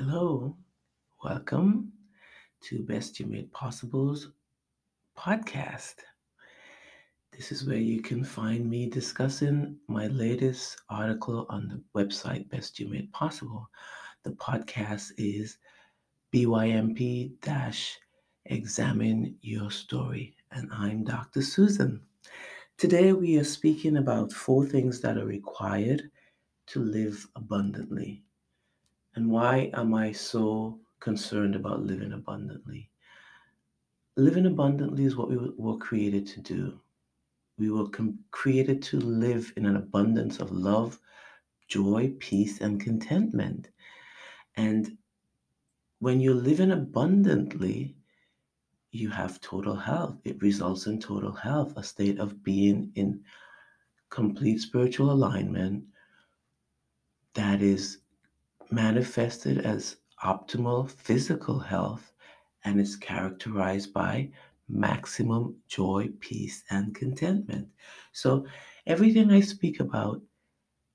Hello, welcome to Best You Made Possible's podcast. This is where you can find me discussing my latest article on the website Best You Made Possible. The podcast is BYMP Examine Your Story, and I'm Dr. Susan. Today we are speaking about four things that are required to live abundantly. And why am I so concerned about living abundantly? Living abundantly is what we were created to do. We were com- created to live in an abundance of love, joy, peace, and contentment. And when you're living abundantly, you have total health. It results in total health, a state of being in complete spiritual alignment that is manifested as optimal physical health and is characterized by maximum joy, peace, and contentment. So, everything I speak about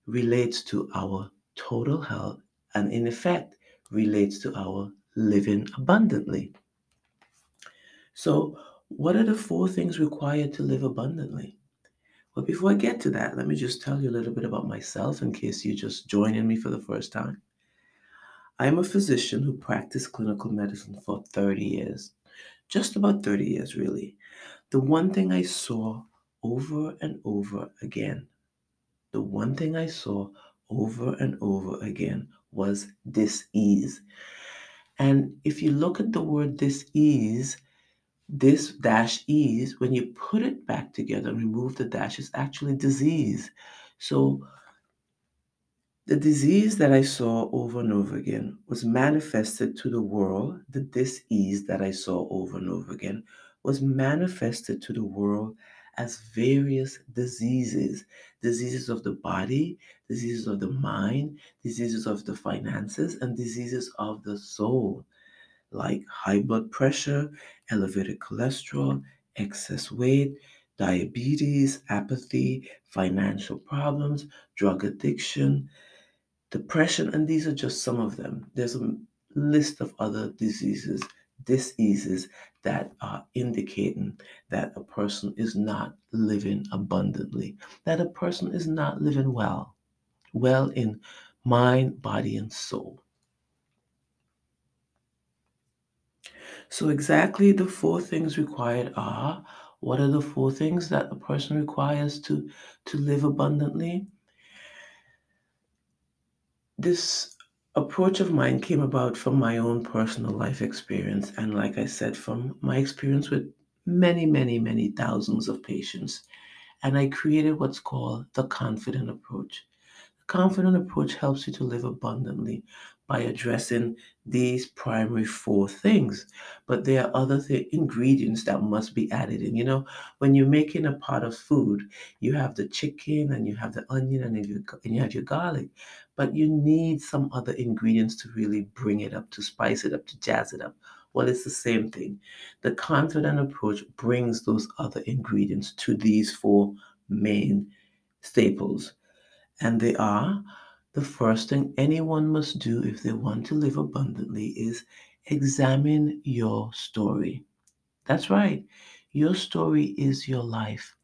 relates to our total health and, in effect, relates to our living abundantly. So, what are the four things required to live abundantly? Well, before I get to that, let me just tell you a little bit about myself in case you're just joining me for the first time. I am a physician who practiced clinical medicine for 30 years, just about 30 years, really. The one thing I saw over and over again, the one thing I saw over and over again was dis-ease. And if you look at the word dis-ease, this dash ease, when you put it back together and remove the dash, is actually disease. So the disease that I saw over and over again was manifested to the world. The disease that I saw over and over again was manifested to the world as various diseases diseases of the body, diseases of the mind, diseases of the finances, and diseases of the soul, like high blood pressure, elevated cholesterol, excess weight, diabetes, apathy, financial problems, drug addiction, depression, and these are just some of them. There's a list of other diseases, diseases that are indicating that a person is not living abundantly, that a person is not living well, well in mind, body, and soul. So, exactly the four things required are what are the four things that a person requires to, to live abundantly? This approach of mine came about from my own personal life experience. And like I said, from my experience with many, many, many thousands of patients. And I created what's called the confident approach. The confident approach helps you to live abundantly by addressing these primary four things. But there are other th- ingredients that must be added in. You know, when you're making a pot of food, you have the chicken and you have the onion and you, and you have your garlic. But you need some other ingredients to really bring it up, to spice it up, to jazz it up. Well, it's the same thing. The confident approach brings those other ingredients to these four main staples. And they are the first thing anyone must do if they want to live abundantly is examine your story. That's right. Your story is your life.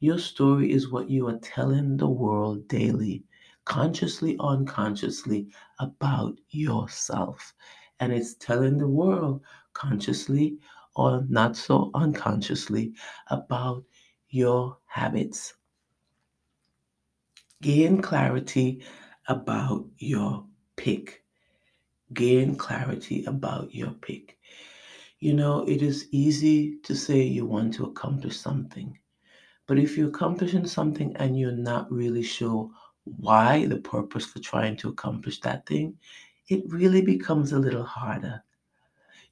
Your story is what you are telling the world daily, consciously, unconsciously, about yourself. And it's telling the world consciously or not so unconsciously about your habits. Gain clarity about your pick. Gain clarity about your pick. You know, it is easy to say you want to accomplish something, but if you're accomplishing something and you're not really sure why, the purpose for trying to accomplish that thing, it really becomes a little harder.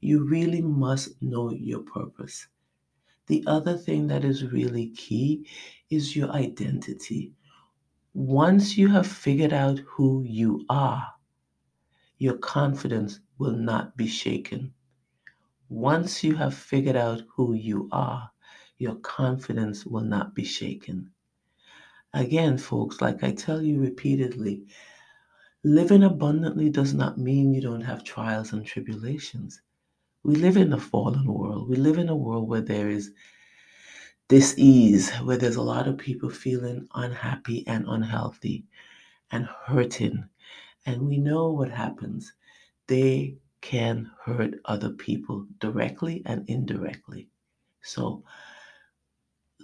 You really must know your purpose. The other thing that is really key is your identity. Once you have figured out who you are, your confidence will not be shaken. Once you have figured out who you are, your confidence will not be shaken. Again, folks, like I tell you repeatedly, Living abundantly does not mean you don't have trials and tribulations. We live in a fallen world. We live in a world where there is dis-ease, where there's a lot of people feeling unhappy and unhealthy and hurting. And we know what happens. They can hurt other people directly and indirectly. So,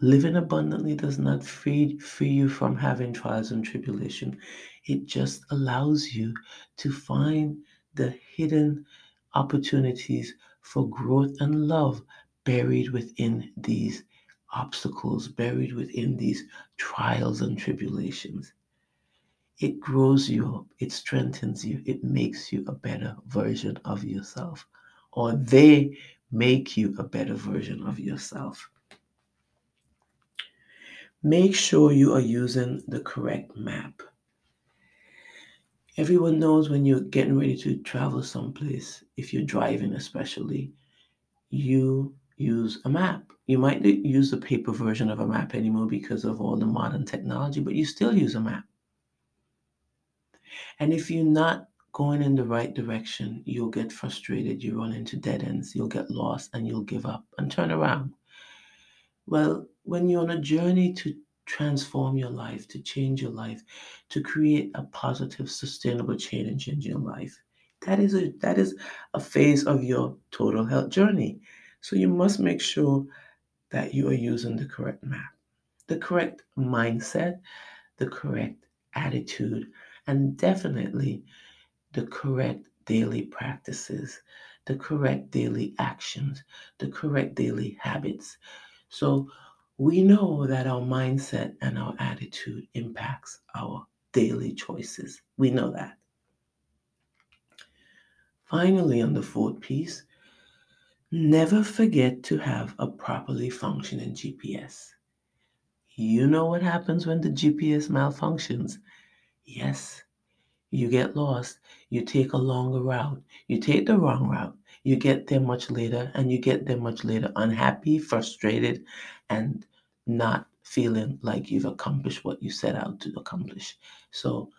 living abundantly does not free, free you from having trials and tribulation. It just allows you to find the hidden opportunities for growth and love buried within these obstacles, buried within these trials and tribulations. It grows you up, it strengthens you, it makes you a better version of yourself, or they make you a better version of yourself. Make sure you are using the correct map. Everyone knows when you're getting ready to travel someplace, if you're driving especially, you use a map. You might not use the paper version of a map anymore because of all the modern technology, but you still use a map. And if you're not going in the right direction, you'll get frustrated, you run into dead ends, you'll get lost, and you'll give up and turn around. Well, when you're on a journey to transform your life, to change your life, to create a positive, sustainable change in your life, that is a that is a phase of your total health journey. So you must make sure that you are using the correct map, the correct mindset, the correct attitude, and definitely the correct daily practices, the correct daily actions, the correct daily habits. So we know that our mindset and our attitude impacts our daily choices. We know that. Finally, on the fourth piece, never forget to have a properly functioning GPS. You know what happens when the GPS malfunctions. Yes, you get lost. You take a longer route. You take the wrong route. You get there much later, and you get there much later unhappy, frustrated, and not feeling like you've accomplished what you set out to accomplish. So,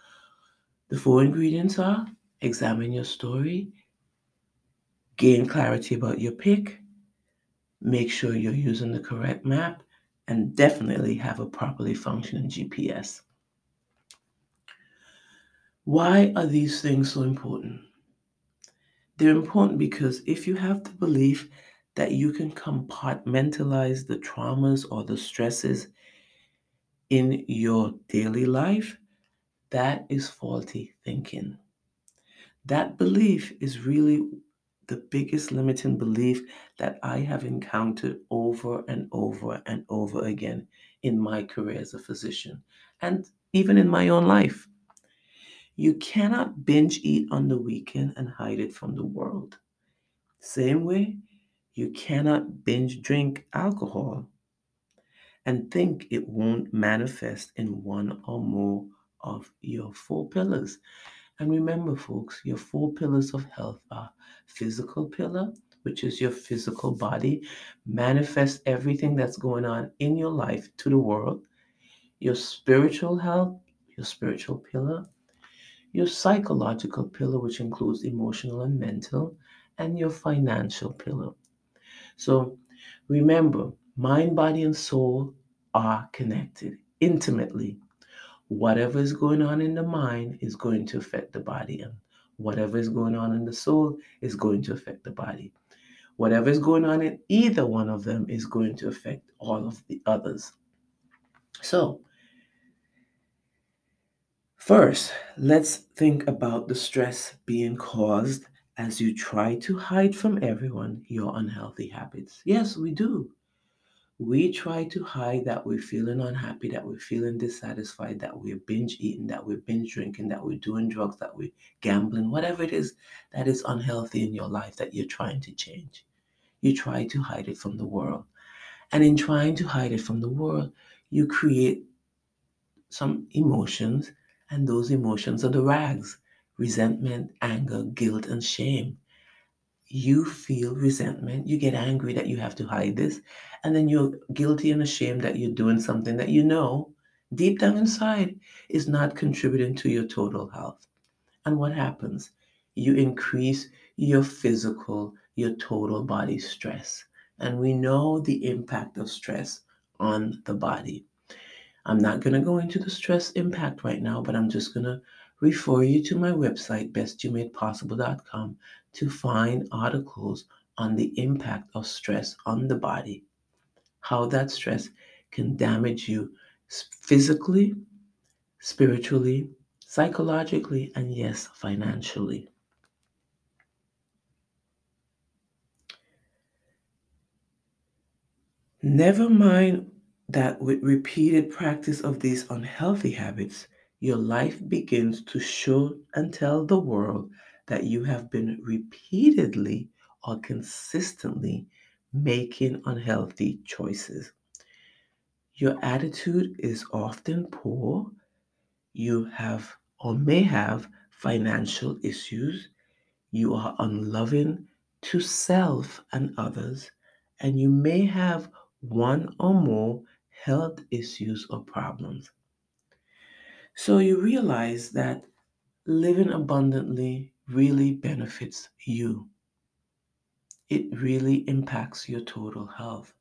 the four ingredients are examine your story, gain clarity about your pick, make sure you're using the correct map, and definitely have a properly functioning GPS. Why are these things so important? They're important because if you have the belief that you can compartmentalize the traumas or the stresses in your daily life, that is faulty thinking. That belief is really the biggest limiting belief that I have encountered over and over and over again in my career as a physician and even in my own life. You cannot binge eat on the weekend and hide it from the world. Same way, you cannot binge drink alcohol and think it won't manifest in one or more of your four pillars. And remember, folks, your four pillars of health are physical pillar, which is your physical body, manifest everything that's going on in your life to the world, your spiritual health, your spiritual pillar, your psychological pillar, which includes emotional and mental, and your financial pillar. So remember, mind, body, and soul are connected intimately. Whatever is going on in the mind is going to affect the body, and whatever is going on in the soul is going to affect the body. Whatever is going on in either one of them is going to affect all of the others. So, First, let's think about the stress being caused as you try to hide from everyone your unhealthy habits. Yes, we do. We try to hide that we're feeling unhappy, that we're feeling dissatisfied, that we're binge eating, that we're binge drinking, that we're doing drugs, that we're gambling, whatever it is that is unhealthy in your life that you're trying to change. You try to hide it from the world. And in trying to hide it from the world, you create some emotions and those emotions are the rags resentment, anger, guilt, and shame. You feel resentment, you get angry that you have to hide this, and then you're guilty and ashamed that you're doing something that you know deep down inside is not contributing to your total health. And what happens? You increase your physical, your total body stress. And we know the impact of stress on the body. I'm not going to go into the stress impact right now, but I'm just going to refer you to my website, bestyoumadepossible.com, to find articles on the impact of stress on the body, how that stress can damage you physically, spiritually, psychologically, and yes, financially. Never mind that with repeated practice of these unhealthy habits, your life begins to show and tell the world that you have been repeatedly or consistently making unhealthy choices. Your attitude is often poor. You have or may have financial issues. You are unloving to self and others. And you may have one or more health issues or problems. So you realize that living abundantly really benefits you. It really impacts your total health.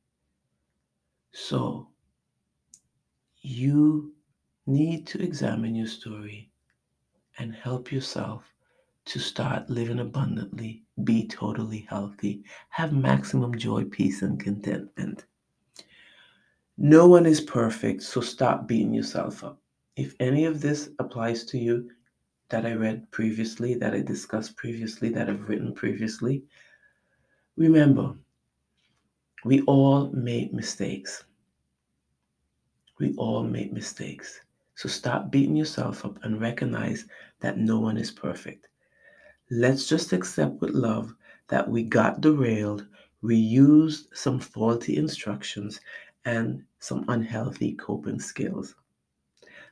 So you need to examine your story and help yourself to start living abundantly, be totally healthy, have maximum joy, peace, and contentment. No one is perfect, so stop beating yourself up. If any of this applies to you that I read previously, that I discussed previously, that I've written previously, remember, we all make mistakes. We all make mistakes. So stop beating yourself up and recognize that no one is perfect. Let's just accept with love that we got derailed, we used some faulty instructions, and some unhealthy coping skills.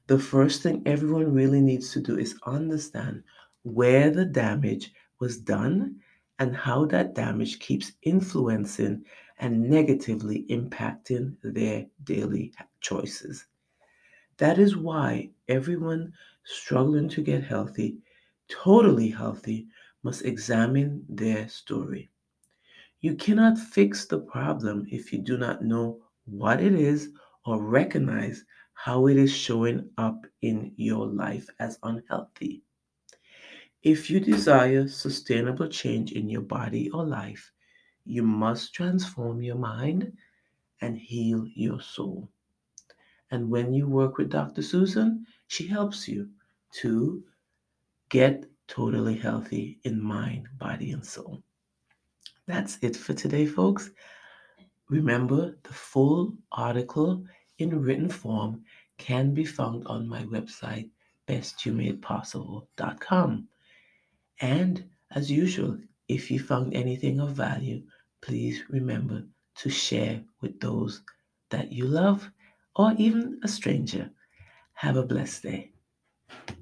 The first thing everyone really needs to do is understand where the damage was done and how that damage keeps influencing and negatively impacting their daily choices. That is why everyone struggling to get healthy, totally healthy, must examine their story. You cannot fix the problem if you do not know what it is or recognize how it is showing up in your life as unhealthy. If you desire sustainable change in your body or life, you must transform your mind and heal your soul. And when you work with Dr. Susan, she helps you to get totally healthy in mind, body, and soul. That's it for today, folks. Remember, the full article in written form can be found on my website, bestyoumadepossible.com. And as usual, if you found anything of value, please remember to share with those that you love or even a stranger. Have a blessed day.